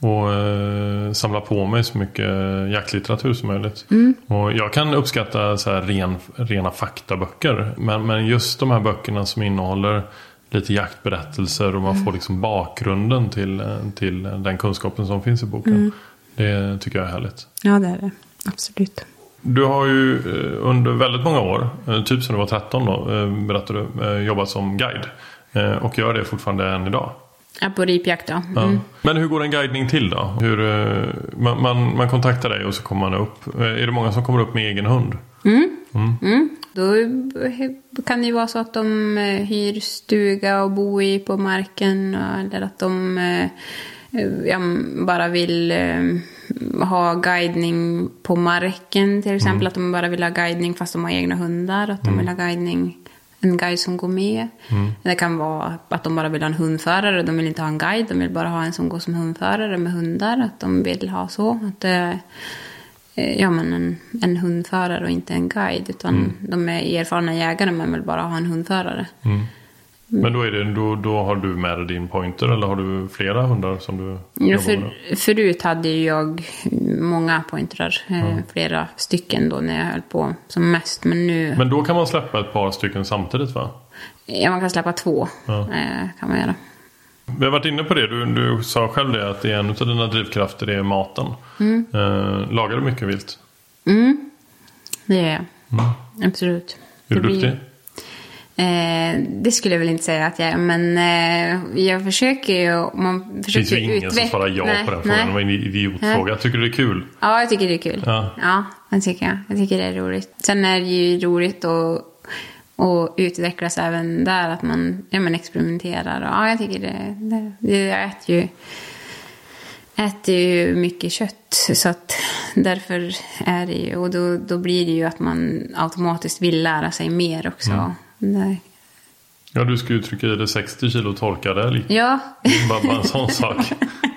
och eh, samla på mig så mycket jaktlitteratur som möjligt. Och jag kan uppskatta så här ren, rena faktaböcker. Men, men just de här böckerna som innehåller lite jaktberättelser och man får liksom bakgrunden till, eh, till den kunskapen som finns i boken. Det tycker jag är härligt. Ja, det är det. Absolut. Du har ju eh, under väldigt många år, typ sedan du var 13 då, berättade du, jobbat som guide. Och gör det fortfarande än idag. Ja, på ripjakt då. Ja. Mm. Men hur går en guidning till då? Hur, eh, man, man, man kontaktar dig och så kommer man upp. Eh, Är det många som kommer upp med egen hund? Då kan det ju vara så att de eh, hyr stuga och bor i på marken. Eller att de eh, ja, bara vill eh, ha guidning på marken. Till exempel att de bara vill ha guidning fast de har egna hundar. Att de vill ha guidning, en guide som går med. Det kan vara att de bara vill ha en hundförare. De vill inte ha en guide. De vill bara ha en som går som hundförare med hundar. Att de vill ha så. Att det, eh, ja, men en, en hundförare och inte en guide. Utan de är erfarna jägare men vill bara ha en hundförare. Men då, är det, då, då har du med dig din pointer eller har du flera hundar som du Ja, för, förut hade jag många pointrar, eh, flera stycken då när jag höll på som mest. Men nu, Men då kan man släppa ett par stycken samtidigt va? ja, man kan släppa två. Eh, kan man göra. Vi har varit inne på det. Du, du sa själv det att det är en av dina drivkrafter är maten. Eh, lagar du mycket vilt? Mm, det är jag. Absolut. Är du Det blir- duktig? Eh, det skulle jag väl inte säga att jag är, men eh, jag försöker ju... Man Det försöker finns ju ingen som svarar ja Nej, på den nej. frågan. Det var en idiotfråga. Tycker du det är kul? Ja, jag tycker det är kul. Ja. Ja, det tycker jag. Jag tycker det är roligt. Sen är det ju roligt att, att utvecklas även där, att man ja, men experimenterar. Och, ja, jag tycker det, det, det jag äter ju, äter ju mycket kött, så att därför är det ju, och då, då blir det ju att man automatiskt vill lära sig mer också. Mm. Det, Ja, du ska ju trycka i dig 60 kilo torkad älg. ja, Bara, bara en sån sak.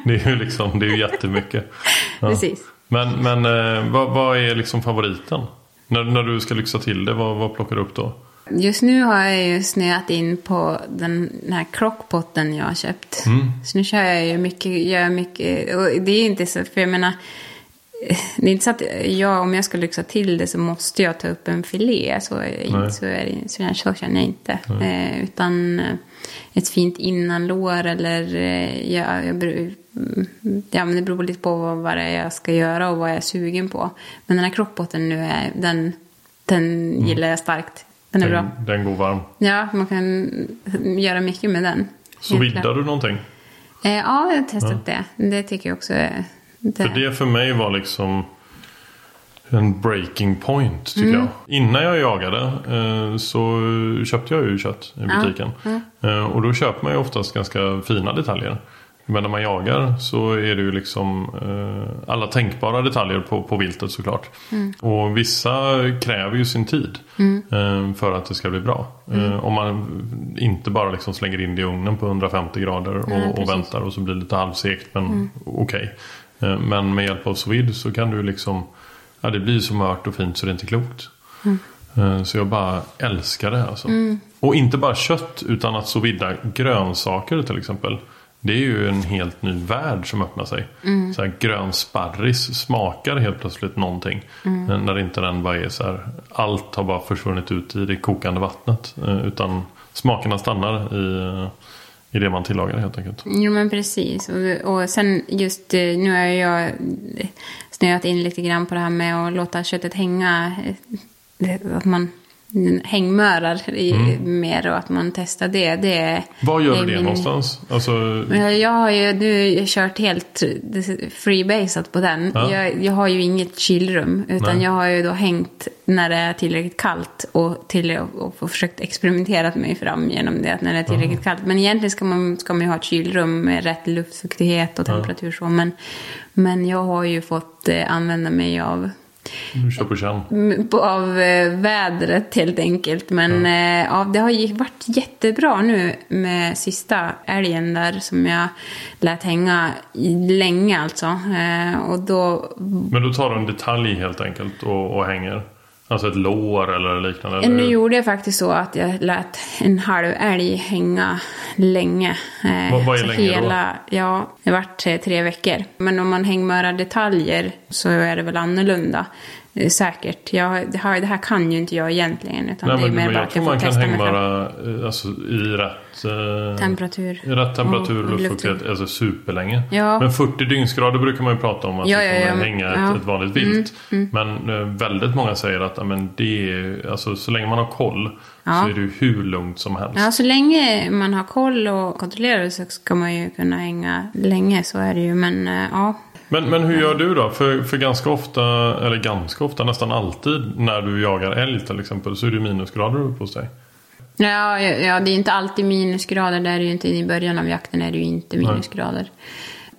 Det är ju liksom, det är ju jättemycket. Ja. precis. Men, men eh, vad, vad är liksom favoriten? När, när du ska lyxa till det, vad, vad plockar du upp då? Just nu har jag ju snöat in på den här crockpotten jag har köpt. Så nu kör jag ju mycket, gör mycket, och det är inte så, för jag menar, det är inte så att jag, om jag ska lyxa till det så måste jag ta upp en filé. Så, Nej. så, är det, så, så känner jag inte. Eh, utan eh, ett fint innanlår eller, eh, jag, jag, mm, ja men det beror lite på vad, vad det är jag ska göra och vad jag är sugen på. Men den här crockpotten nu, är, den, den gillar jag starkt. Den är bra. Den, den går varm. Ja, man kan göra mycket med den. Så viddar du någonting? Eh, ja, jag har testat det. Det tycker jag också är... Det. För det för mig var liksom en breaking point tycker jag. Innan jag jagade eh, så köpte jag ju kött i butiken. Eh, och då köper man ju oftast ganska fina detaljer. Men när man jagar så är det ju liksom eh, alla tänkbara detaljer på, på viltet såklart. Och vissa kräver ju sin tid eh, för att det ska bli bra. Eh, om man inte bara liksom slänger in det i ugnen på 150 grader och, och väntar och så blir det lite halvsekt men okej. Eh, Men med hjälp av sous vide så kan du liksom Ja det blir så mört och fint så det är inte klokt. Eh, Så jag bara älskar det alltså. Och inte bara kött utan att sous vida grönsaker till exempel. Det är ju en helt ny värld som öppnar sig. Så här, grön sparris smakar helt plötsligt någonting. Eh, När inte den bara är så här. Allt har bara försvunnit ut i det kokande vattnet. eh, Utan smakerna stannar i, eh, i det man tillagar helt enkelt. Jo, men precis. Och, och sen just eh, nu har jag snöat in lite grann på det här med att låta köttet hänga. Eh, att man hängmörar i, mer och att man testar det. det Var gör du det min- någonstans? Alltså, Jag har ju nu kört helt freebasat på den. Ja. Jag, jag har ju inget kylrum. Utan Nej. jag har ju då hängt när det är tillräckligt kallt. Och, till, och, och försökt experimentera mig fram genom det. att När det är tillräckligt kallt. Men egentligen ska man, ska man ju ha ett kylrum med rätt luftfuktighet och temperatur. Så. Men, men jag har ju fått eh, använda mig av du kör på känn. Mm, av eh, vädret helt enkelt. Men eh, ja, det har varit jättebra nu med sista älgen där som jag lät hänga länge alltså. Eh, och då, Men då tar du en detalj helt enkelt och, och hänger. Alltså ett lår eller liknande? Nu Eller? gjorde jag faktiskt så att jag lät en halv älg hänga länge. Eh, Vad- vad är länge då? hela, Ja, det vart eh, tre veckor. Men om man hängmörar detaljer så är det väl annorlunda. Eh, Säkert. Jag, det, här, det här kan ju inte jag egentligen. Utan Nej, det är mer bara jag att jag får man kan hängmöra eh, alltså, i rätt, eh, Temperatur. rätt temperatur och luftfuktighet alltså superlänge. Ja. Men 40 dygnsgrader brukar man ju prata om att Ja, det ja, kommer ja. hänga Ja. Mm, ett, ett vanligt vilt. Men eh, väldigt många säger att ja, men det är, alltså, så länge man har koll Ja. så är det ju hur lugnt som helst. Ja, så länge man har koll och kontrollerar så ska man ju kunna hänga länge. Så är det ju. Men eh, ja, Men, men hur gör du då? För, för ganska ofta, eller ganska ofta, nästan alltid när du jagar älg till exempel så är det minusgrader uppe hos dig. Ja, ja, ja, det är inte alltid minusgrader. Där är det ju inte, I början av jakten är det ju inte minusgrader.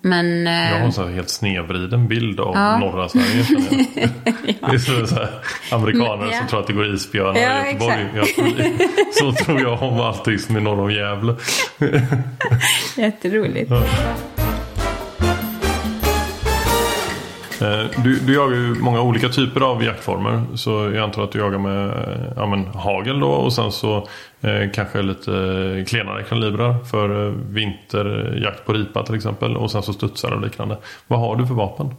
Men... eh, Jag har en sån här helt snedvriden bild av Ja. norra Sverige. jag. <laughs> Det är så, så här, amerikaner Ja. som tror att det går isbjörnar Ja, i Göteborg. Jag så tror jag om allting som är norr om Gävle. <laughs> Jätteroligt. Eh, Eh, du, du jagar ju många olika typer av jaktformer. Så jag antar att du jagar med eh, ja, men, hagel då och sen så eh, kanske lite klenare kalibrar för eh, vinterjakt på ripa till exempel. Och sen så studsar och liknande. Vad har du för vapen?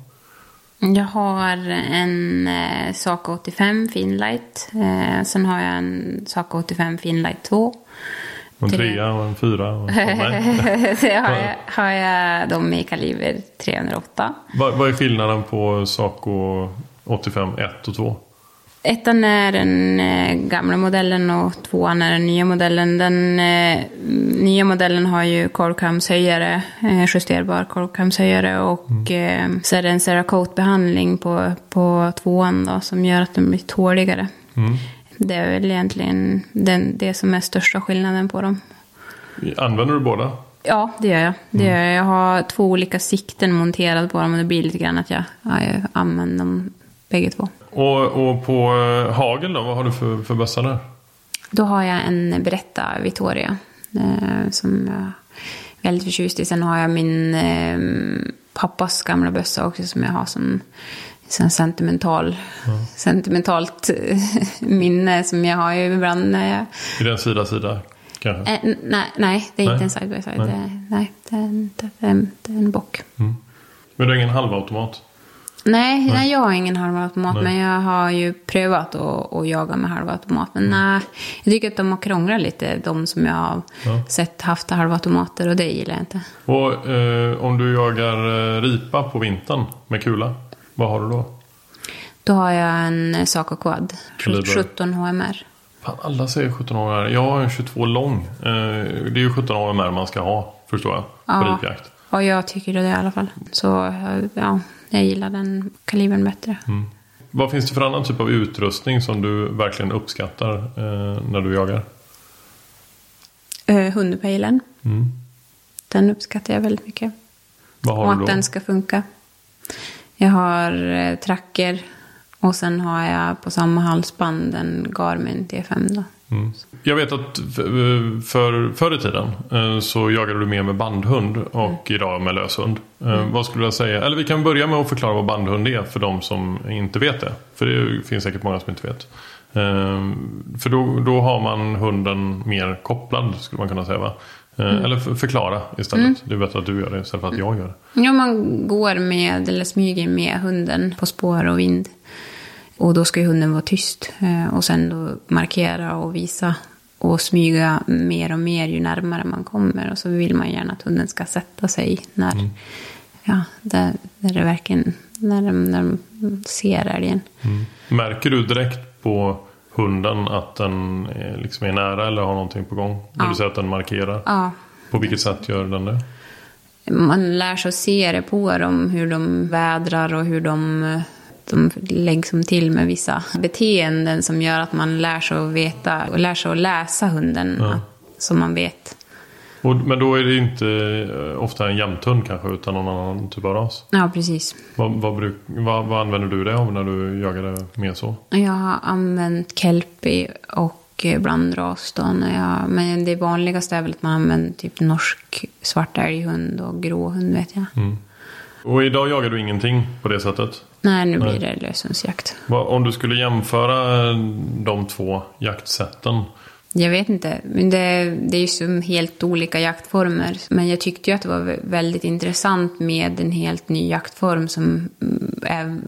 Jag har en eh, Saco 85 Finlight. Eh, sen har jag en Saco 85 Finlight 2. En Tre. trea och en fyra? Och. <laughs> Så har, jag, har jag dem i kaliber 308. Vad, vad är skillnaden på Saco 85 1 och 2? Ettan är den eh, gamla modellen och tvåan är den nya modellen. Den eh, nya modellen har ju korvkamshöjare, eh, justerbar korvkamshöjare och eh, så är det en Cerakote-behandling på, på tvåan då, som gör att den blir tåligare. Det är väl egentligen den, det som är största skillnaden på dem. Använder du båda? Ja, det gör jag. Det gör jag. jag har två olika sikten monterade på dem och det blir lite grann att jag, ja, jag använder dem bägge två. Och, och på eh, hagel då? Vad har du för, för bössa där? Då har jag en Beretta Vittoria. Eh, som jag är väldigt förtjust i. Sen har jag min eh, pappas gamla bössa också som jag har som som sentimental, sentimentalt eh, minne som jag har ju ibland när jag... Är det en sida-sida kanske? Eh, nej, nej, det är Nej. inte en side by side. Nej. Det, nej, det är en, det är en, det är en bock. Men du har ingen halvautomat? Nej, nej. jag har ingen halvautomat. Nej. Men jag har ju prövat att, att jaga med halvautomat. Men nej, jag tycker att de har krånglat lite. De som jag har Ja. sett haft halvautomater. Och det gillar jag inte. Och eh, om du jagar eh, ripa på vintern med kula, vad har du då? Då har jag en Saco Quad. Kaliber? 17 HMR. Fan, alla säger 17 år. Jag har en 22 lång. Eh, det är ju 17 år med man ska ha, förstår jag, på Ja. ripjakt. Och jag tycker det i alla fall. Så eh, ja, jag gillar den kalibern bättre. Vad finns det för annan typ av utrustning som du verkligen uppskattar eh, när du jagar? Uh, Hundpejlen. Mm. Den uppskattar jag väldigt mycket. Vad och har att du då? den ska funka. Jag har eh, tracker. Och sen har jag på samma halsband en Garmin T5 då. Mm. Jag vet att f- för, förr i tiden eh, så jagade du mer med bandhund och idag med löshund. Eh, Vad skulle jag säga? Eller vi kan börja med att förklara vad bandhund är för de som inte vet det. För det finns säkert många som inte vet. Eh, För då, då har man hunden mer kopplad skulle man kunna säga va? Eh, Eller för, förklara istället. Det är bättre att du gör det istället för att jag gör det. Ja, man går med eller smyger med hunden på spår och vind. Och då ska ju hunden vara tyst. Eh, Och sen då markera och visa. Och smyga mer och mer ju närmare man kommer. Och så vill man gärna att hunden ska sätta sig när, ja, där, där det verkligen, när de, när de ser älgen. Märker du direkt på hunden att den är, liksom är nära eller har någonting på gång? Ja. du säger att den markerar. Ja, På vilket sätt gör den det? man lär sig att se det på dem, hur de vädrar och hur de, de lägger som till med vissa beteenden som gör att man lär sig att veta och lär sig att läsa hunden Ja. som man vet. Och, men då är det inte eh, ofta en jämthund kanske utan någon annan typ av ras. Ja, precis. Vad, vad, bruk, vad, vad använder du det av när du jagar det mer så? Jag har använt kelpie och blandras då. Jag, men det vanligaste är väl att man använder typ norsk svart älghund och gråhund vet jag. Mm. Och idag jagar du ingenting på det sättet? Nej, nu Nej. blir det löshundsjakt. Vad- Om du skulle jämföra de två jaktsätten. Jag vet inte, men det, det är ju som helt olika jaktformer. Men jag tyckte ju att det var vä- väldigt intressant med en helt ny jaktform som mm, är,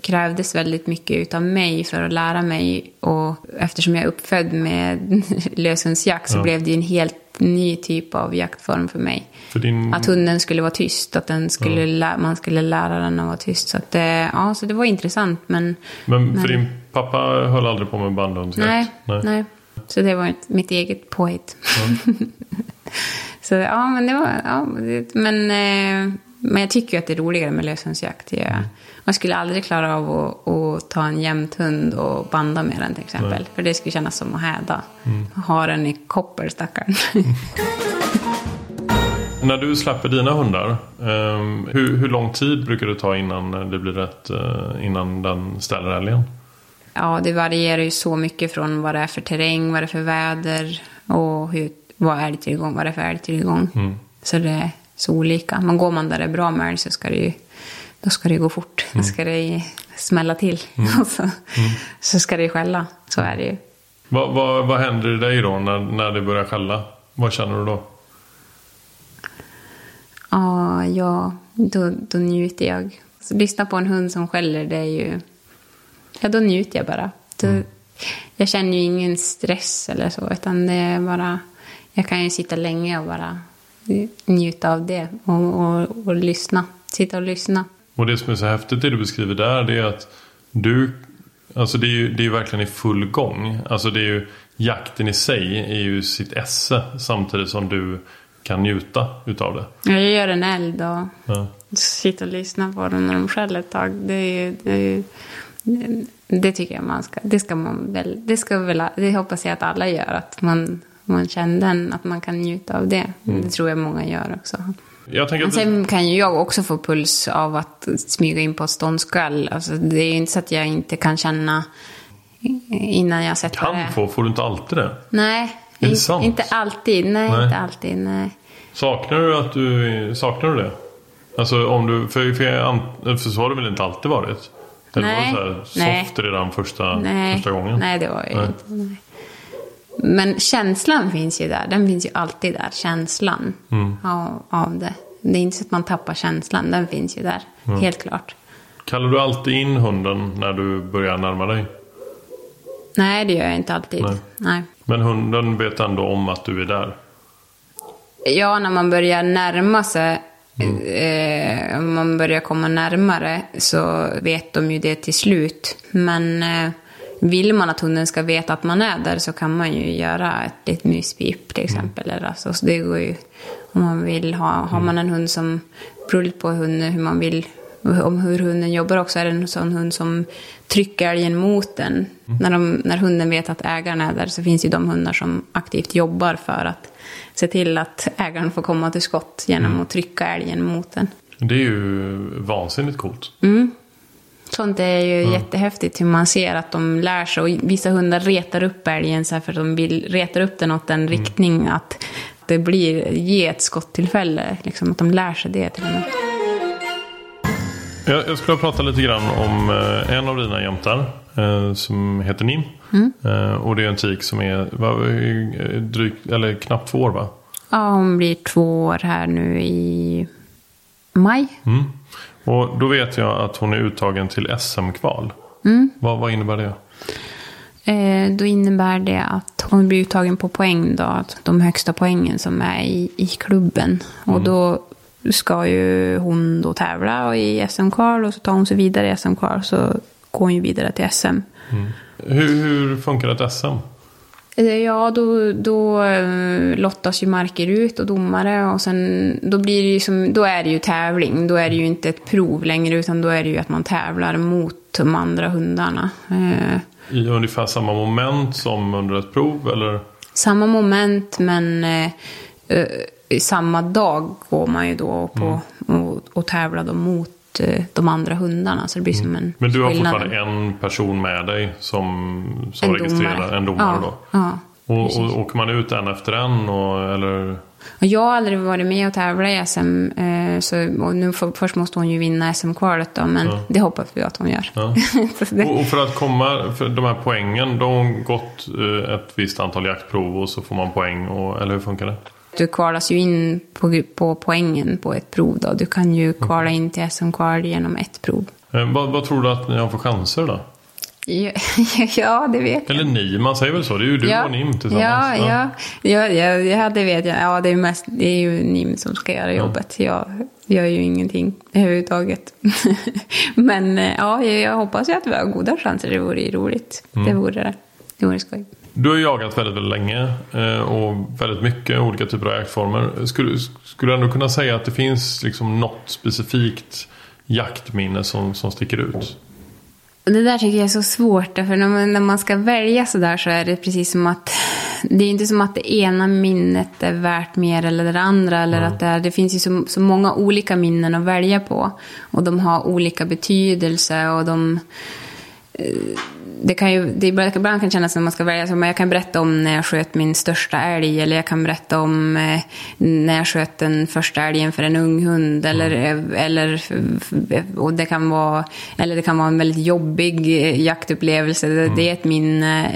krävdes väldigt mycket utav mig för att lära mig. Och eftersom jag är uppfödd med <laughs> löshundsjakt så Ja. blev det ju en helt ny typ av jaktform för mig. För din... Att hunden skulle vara tyst, att den skulle lä- man skulle lära den att vara tyst. Så, att, ja, så det var intressant, men Men för Nej. din pappa höll aldrig på med bandhundsjakt? nej, nej. Så det var ett, mitt eget påhitt. <laughs> så ja, men det var... Ja, det, men, eh, men jag tycker ju att det är roligare med löshundsjakt. Jag, man skulle aldrig klara av att, att ta en jämthund och banda med den till exempel. För det skulle kännas som att häda. Ha den i koppel, stackarn. <laughs> När du släpper dina hundar, ehm, hur, hur lång tid brukar det ta innan det blir rätt, eh, innan den ställer älgen? Ja, det varierar ju så mycket från vad det är för terräng, vad det är för väder och hur, vad är det tillgång, vad det är för älgtillgång. Så det är så olika. Men går man där det är bra med älg så ska det ju, då ska det gå fort. Då ska det smälla till. Och <laughs> så, så ska det skälla. Så är det ju. Vad, vad, vad händer i dig då när, när det börjar skälla? Vad känner du då? Ja, ja då, då njuter jag. Så lyssna på en hund som skäller, det är ju... Ja, då njuter jag bara. Då, Jag känner ju ingen stress eller så, utan det är bara... Jag kan ju sitta länge och bara njuta av det och, och, och lyssna. Sitta och lyssna. Och det som är så häftigt det du beskriver där det är att du Alltså det är ju det är ju verkligen i full gång. Alltså det är ju jakten i sig är ju sitt esse samtidigt som du kan njuta utav det. Jag gör en eld och Ja. sitter och lyssnar på dem när de skäller ett tag. Det, är, ju- det, är, ju- det tycker jag man ska. Det ska man väl. Det ska väl. Det hoppas jag att alla gör. Att man, man känner den, att man kan njuta av det. Det tror jag många gör också. Jag Men sen kan ju jag också få puls av att smyga in på ett ståndskall. Alltså, det är ju inte så att jag inte kan känna innan jag sätter det. kan få, får du inte alltid det? Nej, det inte, inte alltid. Nej, Nej. inte alltid. Nej. Saknar du att du saknar du det? Alltså om du, för, för, an- för så har det väl inte alltid varit? Eller Nej. var det så här Nej. soft redan första, Nej, första gången? nej det var ju Nej. inte. Nej. Men känslan finns ju där. Den finns ju alltid där. Känslan Mm. av, av det. Det är inte så att man tappar känslan. Den finns ju där. Mm. Helt klart. Kallar du alltid in hunden när du börjar närma dig? Nej, det gör jag inte alltid. Nej. Nej. Men hunden vet ändå om att du är där? Ja, när man börjar närma sig, Mm. eh, om man börjar komma närmare så vet de ju det till slut. Men eh, vill man att hunden ska veta att man är där så kan man ju göra ett litet myspip till exempel. Eller alltså, så det går ju om man vill ha. Har man en hund som beror på hunden, hur man vill om hur hunden jobbar också. Är det en sån hund som trycker älgen mot den. När, de, när hunden vet att ägaren är där så finns ju de hundar som aktivt jobbar för att se till att ägaren får komma till skott genom att trycka älgen mot den. Det är ju vansinnigt coolt. Sånt är ju jättehäftigt hur man ser att de lär sig. Och vissa hundar retar upp älgen så här för att de vill retar upp den åt en riktning att det blir, ge ett skottillfälle. Liksom att de lär sig det till och med. Jag, jag skulle prata lite grann om eh, en av dina jämtar eh, som heter Nim. Eh, och det är en tik som är eh, drygt, eller knappt två år va? Ja, hon blir två år här nu i maj. Mm. Och då vet jag att hon är uttagen till SM-kval. Vad, vad innebär det? Eh, då innebär det att hon blir uttagen på poäng då, de högsta poängen som är i, i klubben. Och då ska ju hon då tävla i SM-kval och så tar hon sig vidare i SM-kval så går hon ju vidare till SM. Hur, hur funkar ett SM? Eh, Ja, då, då eh, lottas ju marker ut och domare och sen då blir det ju som, då är det ju tävling. Då är det ju inte ett prov längre utan då är det ju att man tävlar mot de andra hundarna. Eh, I ungefär samma moment som under ett prov eller? samma moment men samma dag går man ju då på och, och tävlar då mot eh, de andra hundarna. Så det blir som en Men du har skillnad. fortfarande en person med dig som, som En registrerar domare. en domare ja, då? Ja. Och, och åker man ut en efter en och, eller? Och jag har aldrig varit med och tävlat i SM. Eh, så, nu för, först måste hon ju vinna SM-kvalet då, men Ja. det hoppas vi att hon gör. Ja. <laughs> Det, Och, och för att komma, för de här poängen, då har hon gått eh, ett visst antal jaktprov och så får man poäng, och, eller hur funkar det? Du kvalas ju in på, på poängen på ett prov då. Du kan ju kvala in till SM-kval genom ett prov. Eh, vad, vad tror du att ni har för chanser då? Ja, <laughs> ja, det vet jag. Eller ni, man säger väl så? Det är ju du och Nim tillsammans. Ja, ja. Ja, ja, ja, det vet jag. Ja, det är, mest, det är ju Nim som ska göra jobbet. Jag gör ju ingenting överhuvudtaget. <laughs> Men eh, ja, jag hoppas ju att vi har goda chanser. Det vore ju roligt. Mm. Det vore det. Det vore skoj. Du har jagat väldigt, väldigt länge eh, och väldigt mycket olika typer av jaktformer. Skulle, skulle du ändå kunna säga att det finns liksom något specifikt jaktminne som, som sticker ut? Det där tycker jag är så svårt, för när man, när man ska välja så där så är det precis som att det är inte som att det ena minnet är värt mer eller det andra. Eller att det, är, det finns ju så, så många olika minnen att välja på. Och de har olika betydelse och de... eh, Det kan ju, det ibland kan kännas som att man ska välja, men jag kan berätta om när jag sköt min största älg, eller jag kan berätta om eh, när jag sköt den första älgen för en ung hund, eller, eller, och det kan vara, eller det kan vara en väldigt jobbig eh, jaktupplevelse, det, det är ett minne.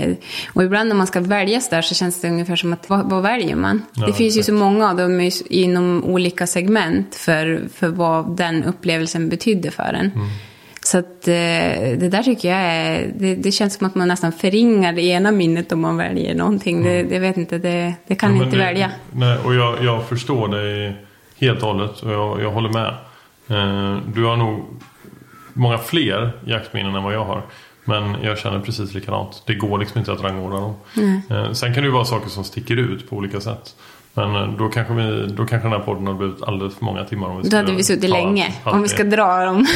Och ibland när man ska välja så där så känns det ungefär som att, vad, vad väljer man? Ja, det finns ju så många av dem inom olika segment för, för vad den upplevelsen betydde för en. Så att eh, det där tycker jag är, det, det känns som att man nästan förringar det ena minnet om man väljer någonting. Det, det vet inte, det, det kan Ja, inte det- välja. Nej, och jag, jag förstår dig helt och hållet och jag, jag håller med. Eh, du har nog många fler jaktminnen än vad jag har. Men jag känner precis likadant. Det går liksom inte att rangordna dem. Eh, sen kan det ju vara saker som sticker ut på olika sätt. Men eh, då kanske, vi, då kanske den här podden har blivit alldeles för många timmar. Om vi Då hade vi suttit länge, allt om vi ska dra dem.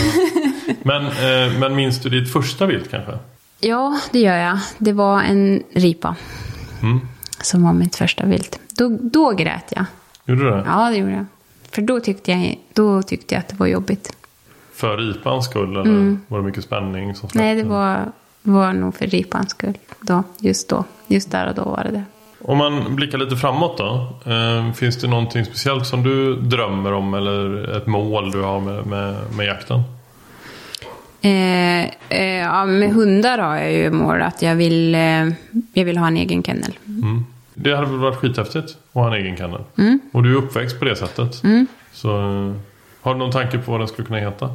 Men, eh, men minns du ditt första vilt kanske? Ja, det gör jag. Det var en ripa. Mm. Som var mitt första vilt. Då, då grät jag. Gjorde du det? Ja, det gjorde jag. För då tyckte jag, då tyckte jag att det var jobbigt. För ripans skull eller var det mycket spänning som Mm. Nej, det var, var nog för ripans skull. Då, just då. Just där och då var det det. Om man blickar lite framåt då. Eh, finns det någonting speciellt som du drömmer om eller ett mål du har med, med, med jakten? Eh, eh, ja, med hundar har jag ju mål att jag vill, eh, jag vill ha en egen kennel. Det hade väl varit skithäftigt att ha en egen kennel. Mm. Och du är uppväxt på det sättet. Så eh, har du någon tanke på vad den skulle kunna heta?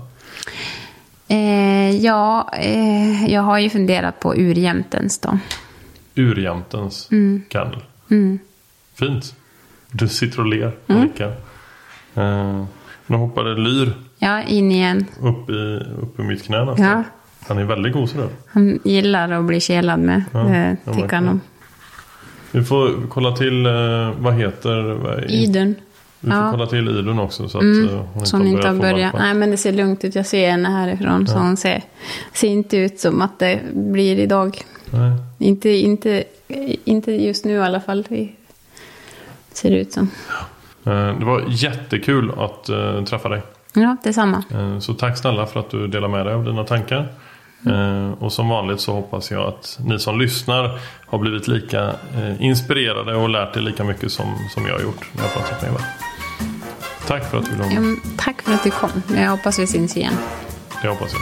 Eh, ja, jag har ju funderat på urjämtens då. Urjämtens Mm. kennel. Fint. Du sitter och ler Mm. nickar. Eh, nu hoppade Lyr Ja, in igen. upp i, upp i mitt knä nästan. Ja. Han är väldigt gosig nu. Han gillar att bli kelad med. Ja, det ja, tycker han om. Vi får kolla till, eh, vad heter... Idun. Vi får Ja. Mm. kolla till Idun också så att eh, hon Så hon inte har börjat. Nej, men det ser lugnt ut. Jag ser henne härifrån. Så hon ser, ser inte ut som att det blir idag. Nej. Inte, inte, inte just nu i alla fall. Det ser det ut som. Eh, Det var jättekul att eh, träffa dig. Ja, detsamma. Eh, Så tack snälla för att du delar med dig av dina tankar. Eh, Och som vanligt så hoppas jag att ni som lyssnar har blivit lika inspirerade och lärt er lika mycket som, som jag har gjort när jag pratat med Eva. Tack för att du men tack för att du kom. Jag hoppas vi syns igen. Det hoppas jag